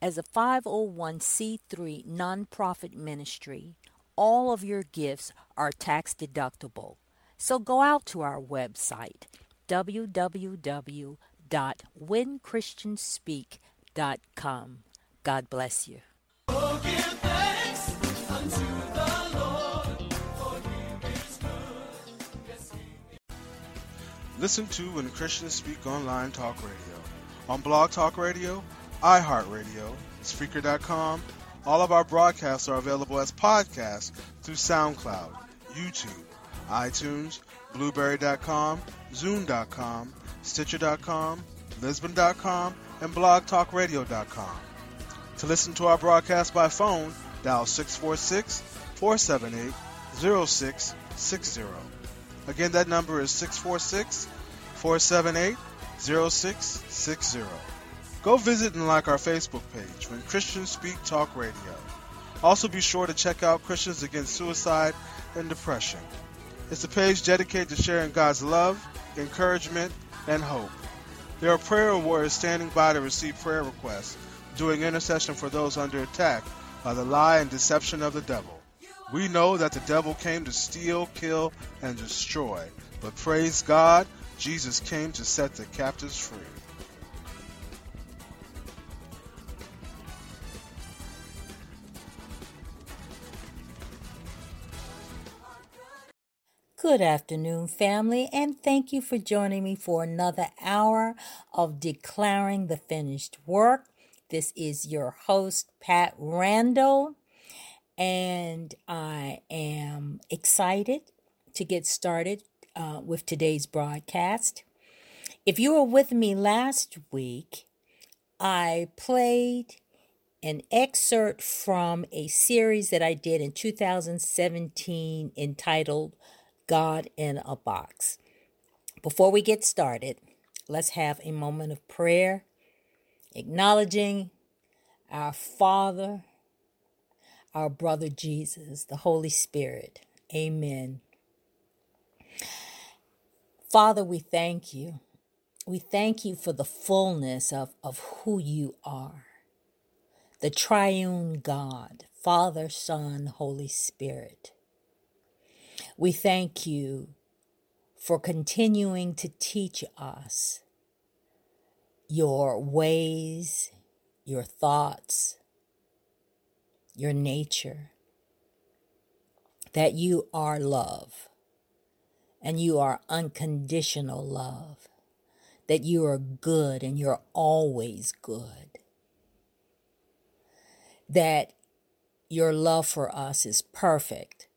As a 501c3 nonprofit ministry, all of your gifts are tax deductible. So go out to our website www.whenchristianspeak.com. God bless you. Listen to When Christians Speak Online Talk Radio. On Blog Talk Radio, iHeartRadio, Spreaker.com, all of our broadcasts are available as podcasts through SoundCloud, YouTube, iTunes, Blubrry.com, Zoom.com, Stitcher.com, Lisbon.com, and BlogTalkRadio.com. To listen to our broadcast by phone, dial 646 478 0660. Again, that number is 646 478 0660. Go visit and like our Facebook page when Christians Speak Talk Radio. Also, be sure to check out Christians Against Suicide and Depression. It's a page dedicated to sharing God's love, encouragement, and hope. There are prayer warriors standing by to receive prayer requests, doing intercession for those under attack by the lie and deception of the devil. We know that the devil came to steal, kill, and destroy, but praise God, Jesus came to set the captives free. Good afternoon, family, and thank you for joining me for another hour of Declaring the Finished Work. This is your host, Pat Randall, and I am excited to get started uh, with today's broadcast. If you were with me last week, I played an excerpt from a series that I did in 2017 entitled God in a Box. Before we get started, let's have a moment of prayer, acknowledging our Father, our brother Jesus, the Holy Spirit. Amen. Father, we thank you. We thank you for the fullness of, of who you are the triune God, Father, Son, Holy Spirit. We thank you for continuing to teach us your ways, your thoughts, your nature, that you are love and you are unconditional love, that you are good and you're always good, that your love for us is perfect.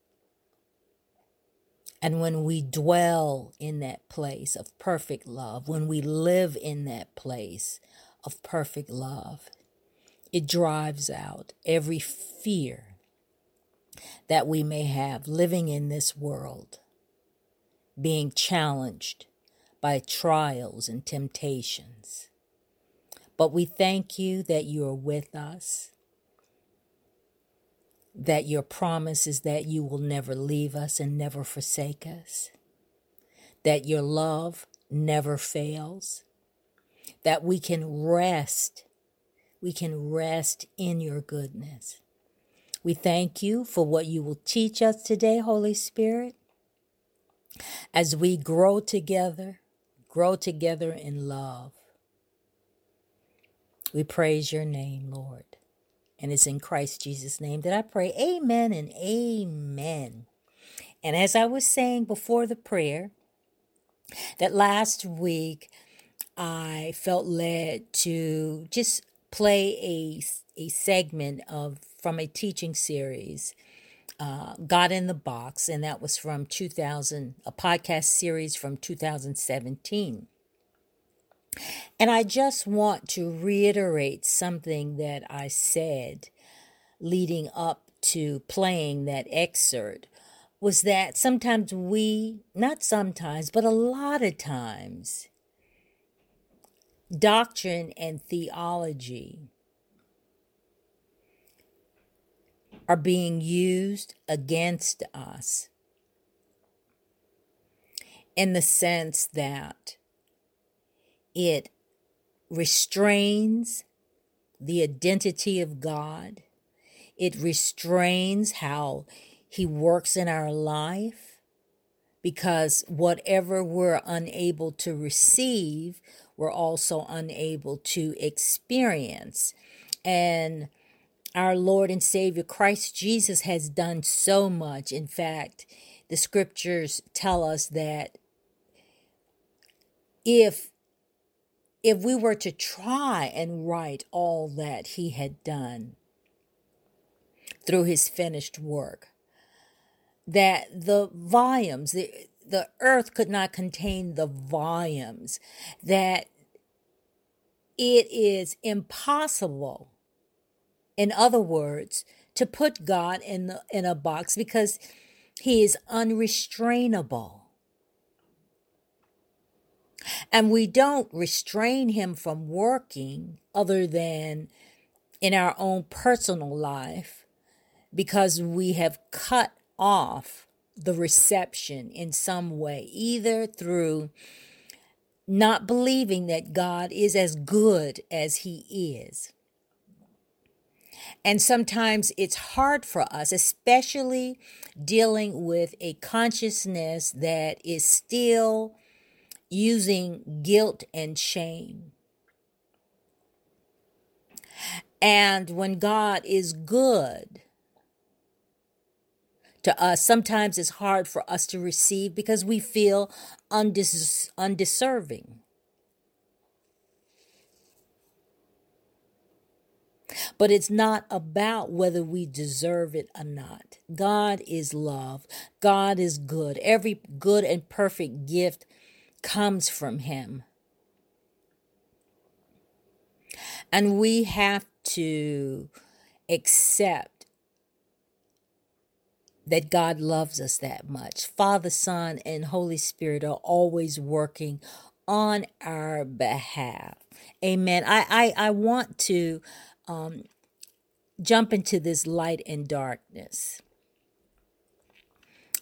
And when we dwell in that place of perfect love, when we live in that place of perfect love, it drives out every fear that we may have living in this world, being challenged by trials and temptations. But we thank you that you are with us. that your promise is that you will never leave us and never forsake us, that your love never fails, that we can rest, we can rest in your goodness. We thank you for what you will teach us today, Holy Spirit, as we grow together, grow together in love. We praise your name, Lord. And it's in Christ Jesus' name that I pray. Amen and amen. And as I was saying before the prayer, that last week I felt led to just play a, a segment of from a teaching series, uh, God in the Box, and that was from 2000, a podcast series from 2017. And I just want to reiterate something that I said leading up to playing that excerpt was that sometimes we, not sometimes, but a lot of times, doctrine and theology are being used against us in the sense that it restrains the identity of God. It restrains how He works in our life because whatever we're unable to receive, we're also unable to experience. And our Lord and Savior Christ Jesus has done so much. In fact, the scriptures tell us that if if we were to try and write all that he had done through his finished work, that the volumes, the, the earth could not contain the volumes, that it is impossible, in other words, to put God in, the, in a box because he is unrestrainable. And we don't restrain him from working other than in our own personal life because we have cut off the reception in some way, either through not believing that God is as good as he is. And sometimes it's hard for us, especially dealing with a consciousness that is still using guilt and shame. And when God is good to us, sometimes it's hard for us to receive because we feel undes- undeserving. But it's not about whether we deserve it or not. God is love. God is good. Every good and perfect gift comes from Him. And we have to accept that God loves us that much. Father, Son, and Holy Spirit are always working on our behalf. Amen. I, I, I want to um, jump into this light and darkness.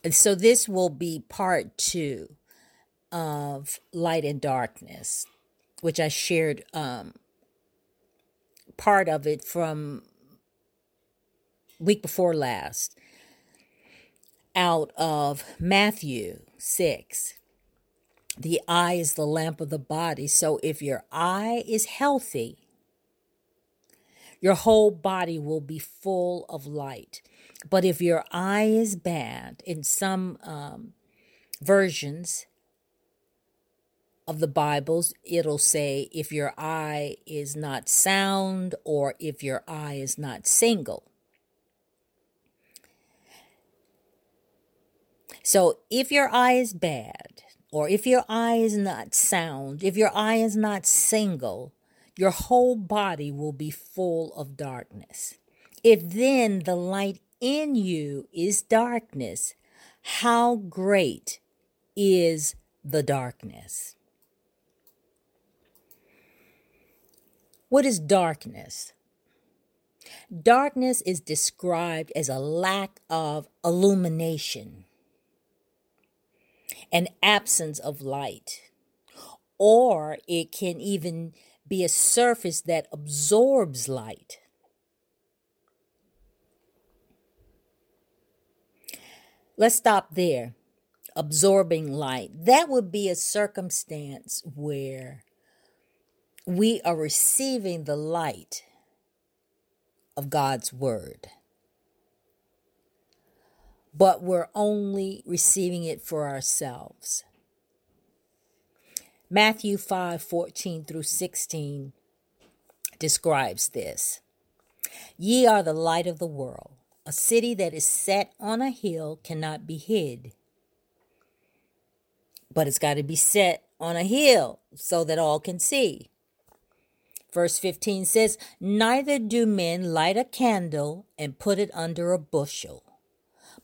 And so this will be part two of light and darkness, which I shared um, part of it from week before last out of Matthew 6. The eye is the lamp of the body. So if your eye is healthy, your whole body will be full of light. But if your eye is bad, in some um, versions of the Bibles, it'll say if your eye is not sound or if your eye is not single. So if your eye is bad, or if your eye is not sound, if your eye is not single, your whole body will be full of darkness. If then the light in you is darkness, how great is the darkness? What is darkness? Darkness is described as a lack of illumination, an absence of light, or it can even be a surface that absorbs light. Let's stop there. Absorbing light. That would be a circumstance where we are receiving the light of God's word, but we're only receiving it for ourselves. Matthew 5 14 through 16 describes this. Ye are the light of the world. A city that is set on a hill cannot be hid. But it's got to be set on a hill so that all can see. Verse 15 says, Neither do men light a candle and put it under a bushel,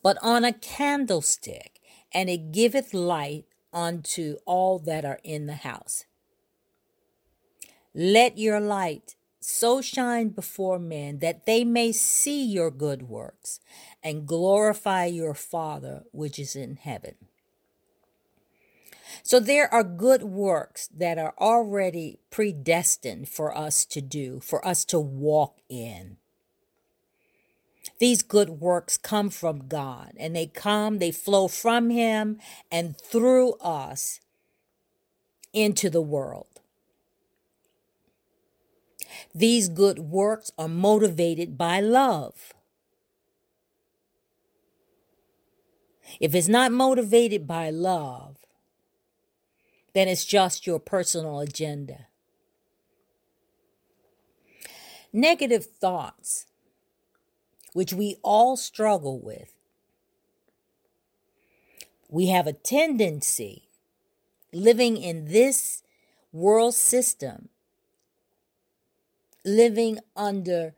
but on a candlestick, and it giveth light unto all that are in the house. Let your light so shine before men that they may see your good works and glorify your Father which is in heaven. So there are good works that are already predestined for us to do, for us to walk in. These good works come from God and they come, they flow from Him and through us into the world. These good works are motivated by love. If it's not motivated by love, then it's just your personal agenda. Negative thoughts, which we all struggle with, we have a tendency living in this world system, living under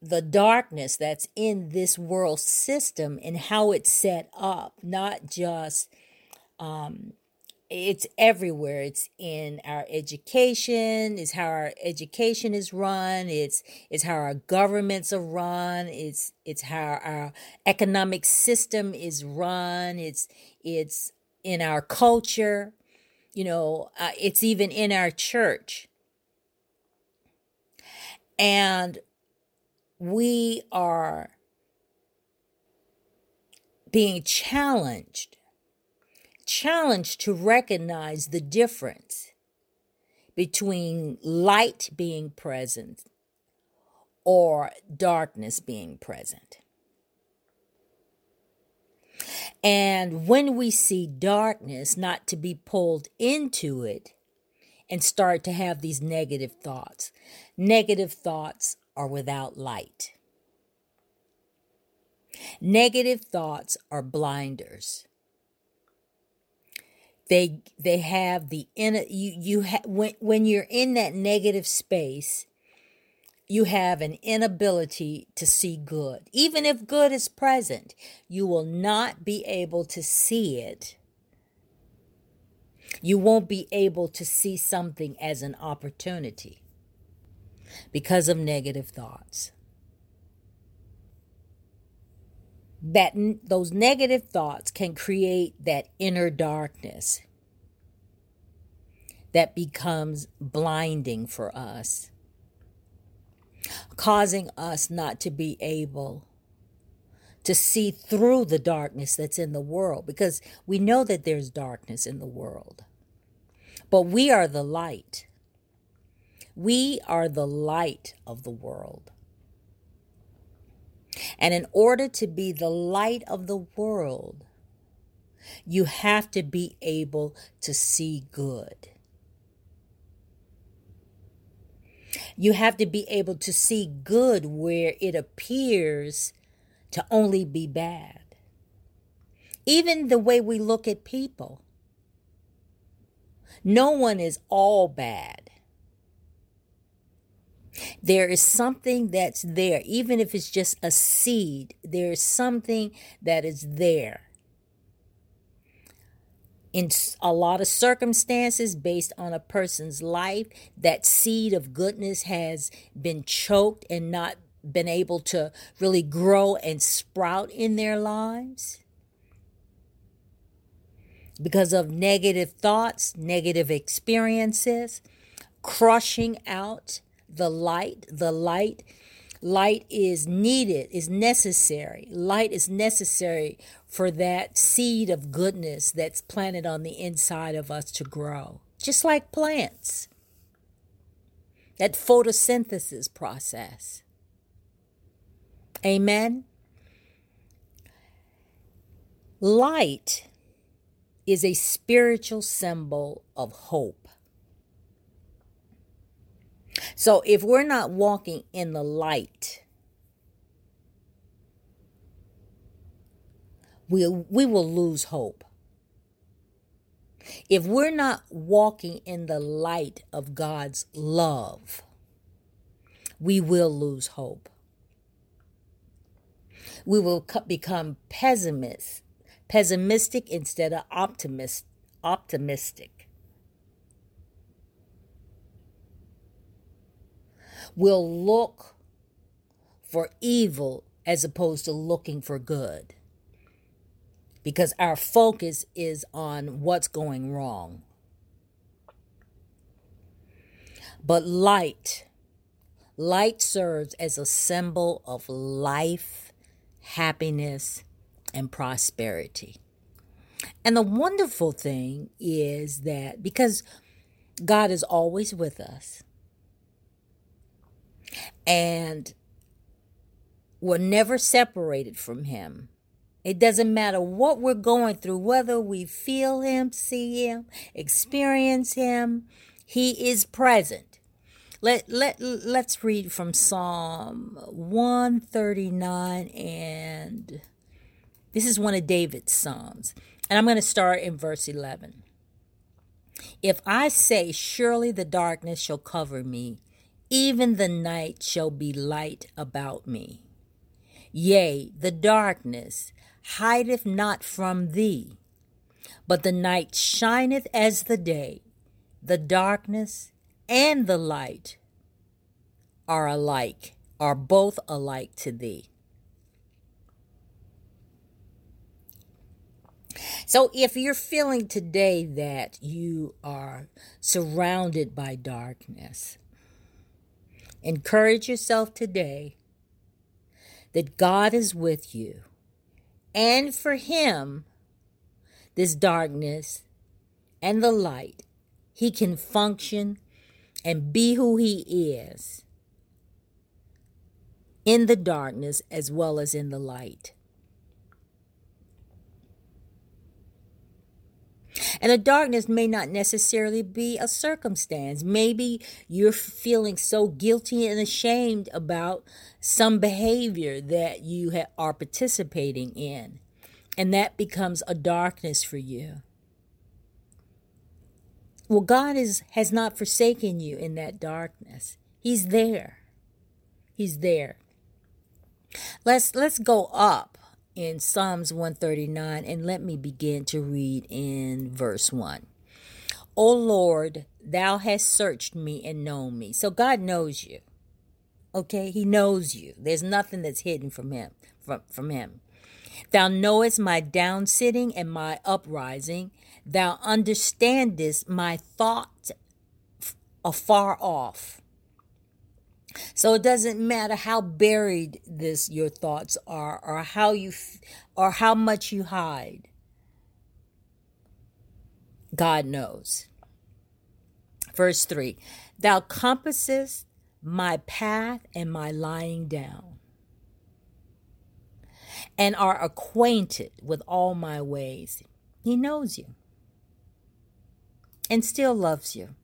the darkness that's in this world system and how it's set up, not just um, it's everywhere. It's in our education it's how our education is run it's it's how our governments are run it's it's how our economic system is run it's it's in our culture you know uh, it's even in our church. And we are being challenged challenged to recognize the difference between light being present or darkness being present. And when we see darkness, not to be pulled into it and start to have these negative thoughts. Negative thoughts are without light. Negative thoughts are blinders they they have the inner you you ha, when when you're in that negative space you have an inability to see good. Even if good is present you will not be able to see it. You won't be able to see something as an opportunity because of negative thoughts that those negative thoughts can create that inner darkness that becomes blinding for us causing us not to be able to see through the darkness that's in the world because we know that there's darkness in the world. But we are the light. We are the light of the world and in order to be the light of the world, you have to be able to see good. You have to be able to see good where it appears to only be bad. Even the way we look at people. No one is all bad. There is something that's there, even if it's just a seed, there is something that is there. In a lot of circumstances, based on a person's life, that seed of goodness has been choked and not been able to really grow and sprout in their lives because of negative thoughts, negative experiences, crushing out the light. The light light is needed, is necessary. Light is necessary for that seed of goodness that's planted on the inside of us to grow. Just like plants. That photosynthesis process. Amen. Light is a spiritual symbol of hope. So if we're not walking in the light, we, we will lose hope. If we're not walking in the light of God's love, we will lose hope. We will become pessimists, pessimistic instead of optimist, optimistic. We'll look for evil as opposed to looking for good because our focus is on what's going wrong. But light, light serves as a symbol of life, happiness, and prosperity. And the wonderful thing is that because God is always with us, and we're never separated from Him. It doesn't matter what we're going through, whether we feel Him, see Him, experience Him, He is present. Let, let, let's read from Psalm 139, and this is one of David's Psalms. And I'm going to start in verse 11. If I say, Surely the darkness shall cover me, even the night shall be light about me. Yea, the darkness hideth not from thee, but the night shineth as the day. The darkness and the light are alike, are both alike to thee. So, if you're feeling today that you are surrounded by darkness, encourage yourself today that God is with you. And for Him, this darkness and the light, He can function and be who He is in the darkness as well as in the light. And the darkness may not necessarily be a circumstance. Maybe you're feeling so guilty and ashamed about some behavior that you ha- are participating in. And that becomes a darkness for you. Well, God is, has not forsaken you in that darkness. He's there. He's there. Let's let's go up in Psalms 139 and let me begin to read in verse 1. O Lord, thou hast searched me and known me. So God knows you. Okay? He knows you. There's nothing that's hidden from him from, from him. Thou knowest my down sitting and my uprising. Thou understandest my thought afar off. So it doesn't matter how buried this your thoughts are or how you or how much you hide. God knows. Verse 3. Thou compassest my path and my lying down and are acquainted with all my ways. He knows you and still loves you.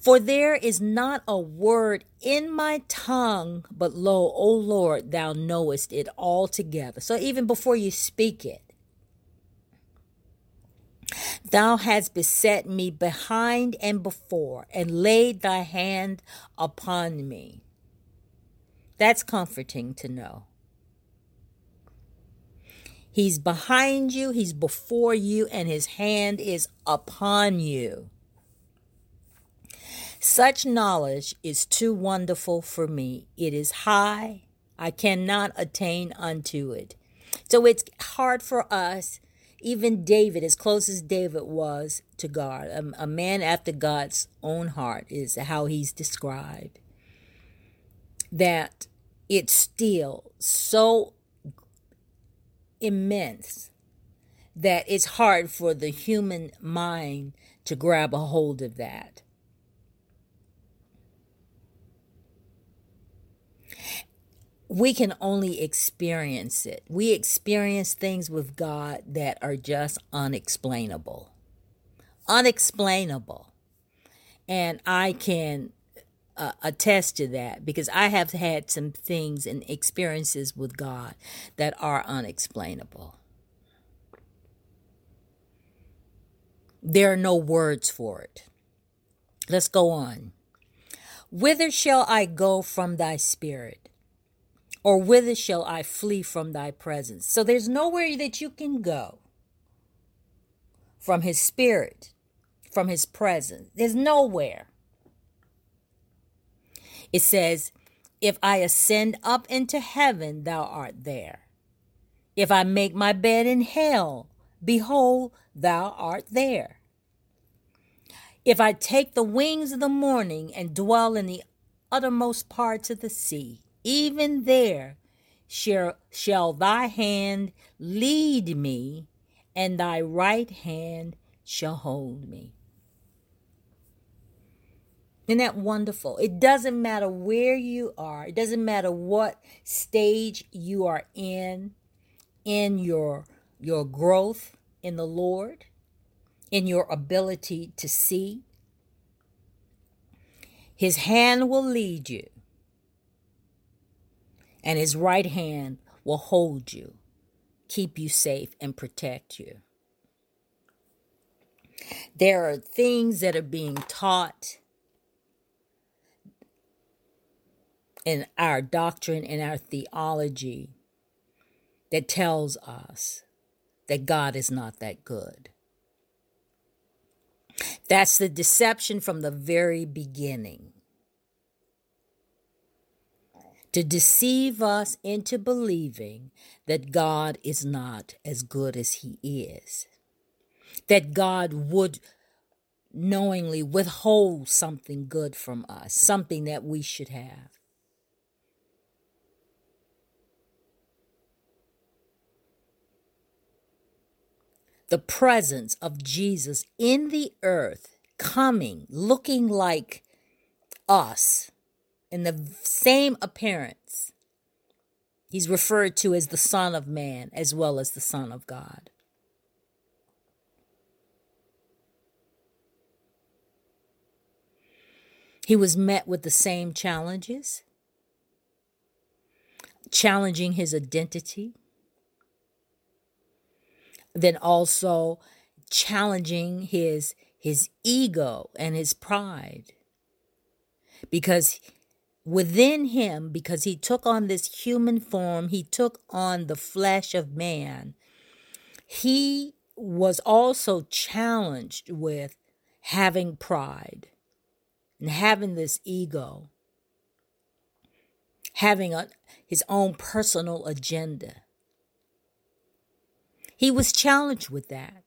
For there is not a word in my tongue, but lo, O Lord, thou knowest it altogether. So even before you speak it, thou hast beset me behind and before, and laid thy hand upon me. That's comforting to know. He's behind you, he's before you, and his hand is upon you. Such knowledge is too wonderful for me. It is high. I cannot attain unto it. So it's hard for us, even David, as close as David was to God, a, a man after God's own heart is how he's described. That it's still so immense that it's hard for the human mind to grab a hold of that. We can only experience it. We experience things with God that are just unexplainable. Unexplainable. And I can uh, attest to that because I have had some things and experiences with God that are unexplainable. There are no words for it. Let's go on. Whither shall I go from thy spirit? Or whither shall I flee from thy presence? So there's nowhere that you can go from his spirit, from his presence. There's nowhere. It says, If I ascend up into heaven, thou art there. If I make my bed in hell, behold, thou art there. If I take the wings of the morning and dwell in the uttermost parts of the sea, even there shall, shall thy hand lead me, and thy right hand shall hold me. Isn't that wonderful? It doesn't matter where you are, it doesn't matter what stage you are in in your your growth in the Lord, in your ability to see. His hand will lead you, and his right hand will hold you, keep you safe, and protect you. There are things that are being taught in our doctrine and our theology that tells us that God is not that good. That's the deception from the very beginning. To deceive us into believing that God is not as good as He is. That God would knowingly withhold something good from us, something that we should have. the presence of Jesus in the earth, coming, looking like us, in the same appearance. He's referred to as the Son of Man as well as the Son of God. He was met with the same challenges, challenging his identity, then also challenging his his ego and his pride because within him because he took on this human form he took on the flesh of man he was also challenged with having pride and having this ego having a, his own personal agenda he was challenged with that.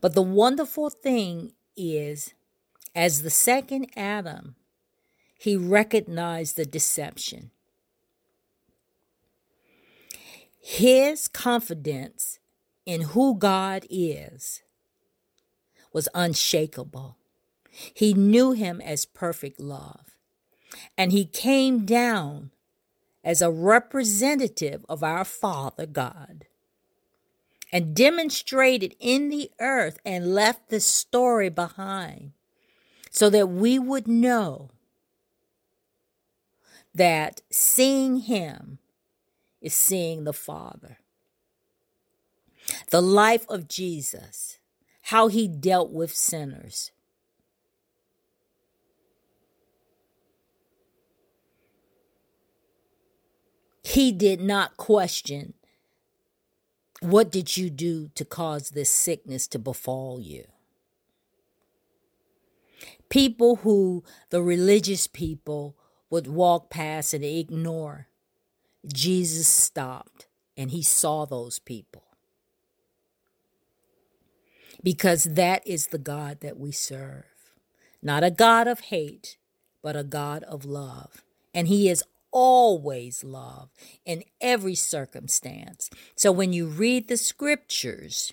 But the wonderful thing is, as the second Adam, he recognized the deception. His confidence in who God is was unshakable. He knew him as perfect love. And he came down as a representative of our Father God and demonstrated in the earth and left the story behind so that we would know that seeing Him is seeing the Father. The life of Jesus, how He dealt with sinners He did not question, What did you do to cause this sickness to befall you? People who the religious people would walk past and ignore. Jesus stopped and he saw those people. Because that is the God that we serve. Not a God of hate, but a God of love. And he is always love in every circumstance. So when you read the scriptures,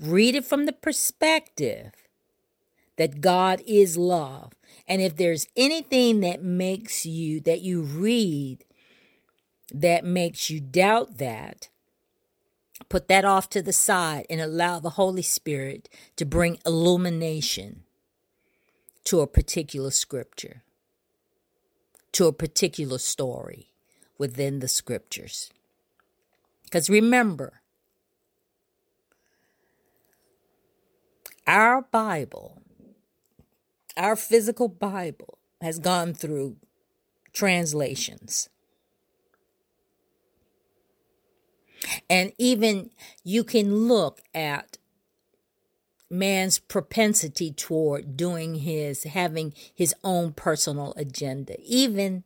read it from the perspective that God is love. And if there's anything that makes you, that you read, that makes you doubt that, put that off to the side and allow the Holy Spirit to bring illumination to a particular scripture, to a particular story within the scriptures. Because remember, our Bible, our physical Bible, has gone through translations. And even you can look at man's propensity toward doing his, having his own personal agenda. Even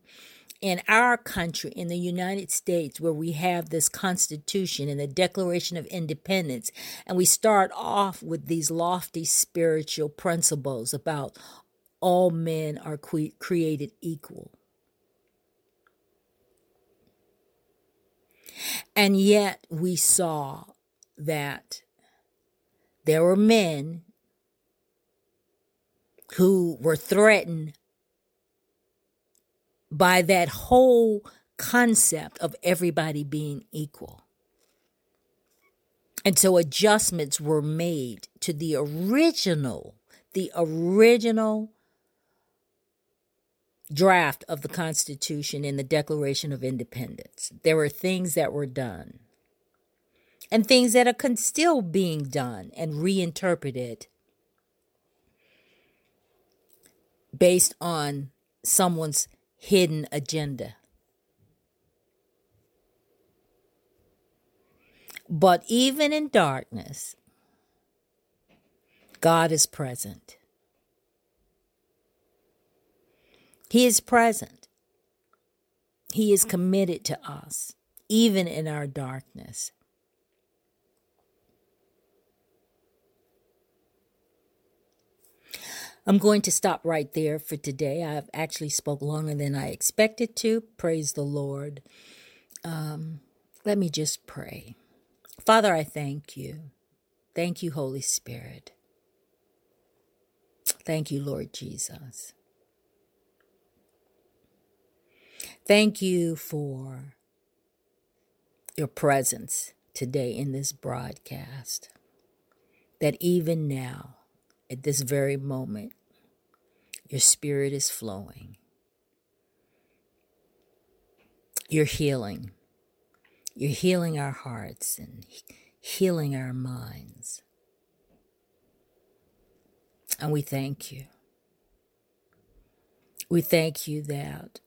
in our country, in the United States, where we have this Constitution and the Declaration of Independence, and we start off with these lofty spiritual principles about all men are cre- created equal. And yet we saw that there were men who were threatened by that whole concept of everybody being equal. And so adjustments were made to the original, the original draft of the Constitution and the Declaration of Independence. There were things that were done and things that are still being done and reinterpreted based on someone's hidden agenda. But even in darkness, God is present. He is present. He is committed to us, even in our darkness. I'm going to stop right there for today. I've actually spoke longer than I expected to. Praise the Lord. Um, let me just pray. Father, I thank you. Thank you, Holy Spirit. Thank you, Lord Jesus. Thank you for your presence today in this broadcast. That even now, at this very moment, your spirit is flowing. You're healing. You're healing our hearts and healing our minds. And we thank you. We thank you that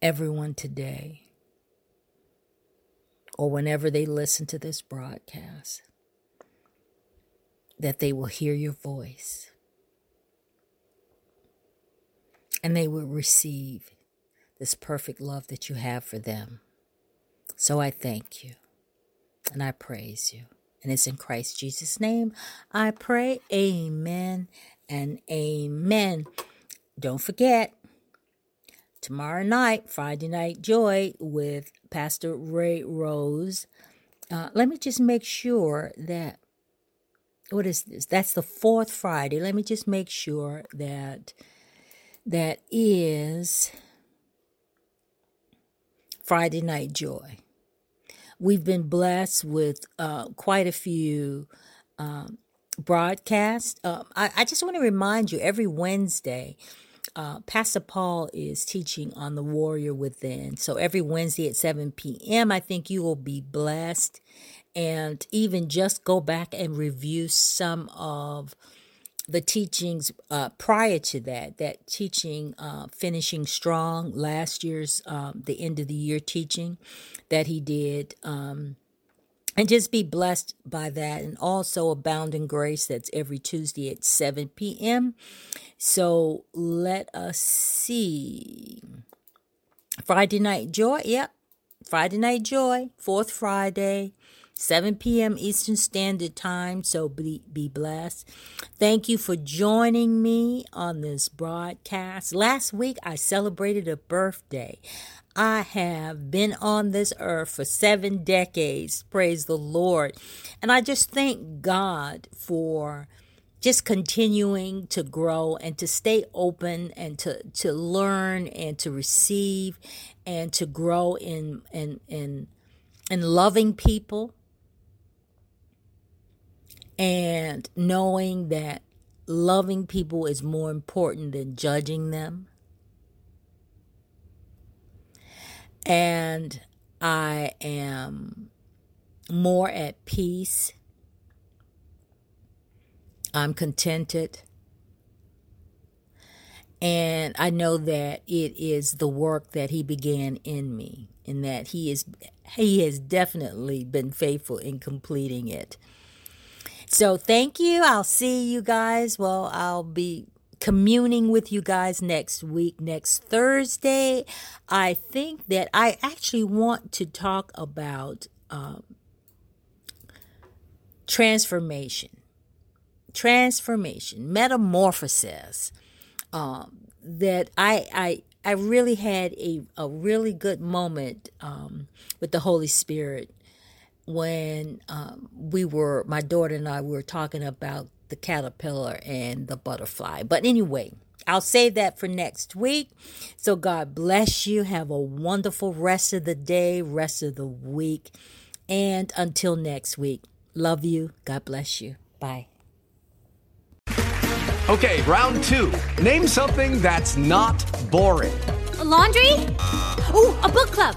everyone today, or whenever they listen to this broadcast, that they will hear your voice and they will receive this perfect love that you have for them. So I thank you and I praise you. And it's in Christ Jesus' name I pray. Amen and amen. Don't forget, tomorrow night, Friday Night Joy with Pastor Ray Rose. Uh, let me just make sure that what is this? That's the fourth Friday. Let me just make sure that that is Friday Night Joy. We've been blessed with uh, quite a few um, broadcasts. Uh, I, I just want to remind you every Wednesday, uh, Pastor Paul is teaching on the warrior within. So every Wednesday at 7 p.m., I think you will be blessed and even just go back and review some of the teachings uh, prior to that, that teaching, uh, finishing strong, last year's, um, the end of the year teaching that he did um, and just be blessed by that. And also Abounding Grace, that's every Tuesday at 7 p.m. So let us see. Friday Night Joy, yep. Friday Night Joy, fourth Friday, 7 p.m. Eastern Standard Time. So be, be blessed. Thank you for joining me on this broadcast. Last week, I celebrated a birthday. I have been on this earth for seven decades. Praise the Lord. And I just thank God for just continuing to grow and to stay open and to, to learn and to receive and to grow in in in in loving people and knowing that loving people is more important than judging them. And I am more at peace. I'm contented. And I know that it is the work that he began in me and that he is he has definitely been faithful in completing it. So thank you. I'll see you guys. Well, I'll be communing with you guys next week, next Thursday. I think that I actually want to talk about um, transformation, transformation, metamorphosis. Um, that I I I really had a a really good moment um, with the Holy Spirit when um, we were my daughter and I we were talking about the caterpillar and the butterfly. But anyway, I'll save that for next week. So God bless you. Have a wonderful rest of the day, rest of the week, and until next week. Love you. God bless you. Bye. Okay, round two. Name something that's not boring. A laundry? Ooh, a book club.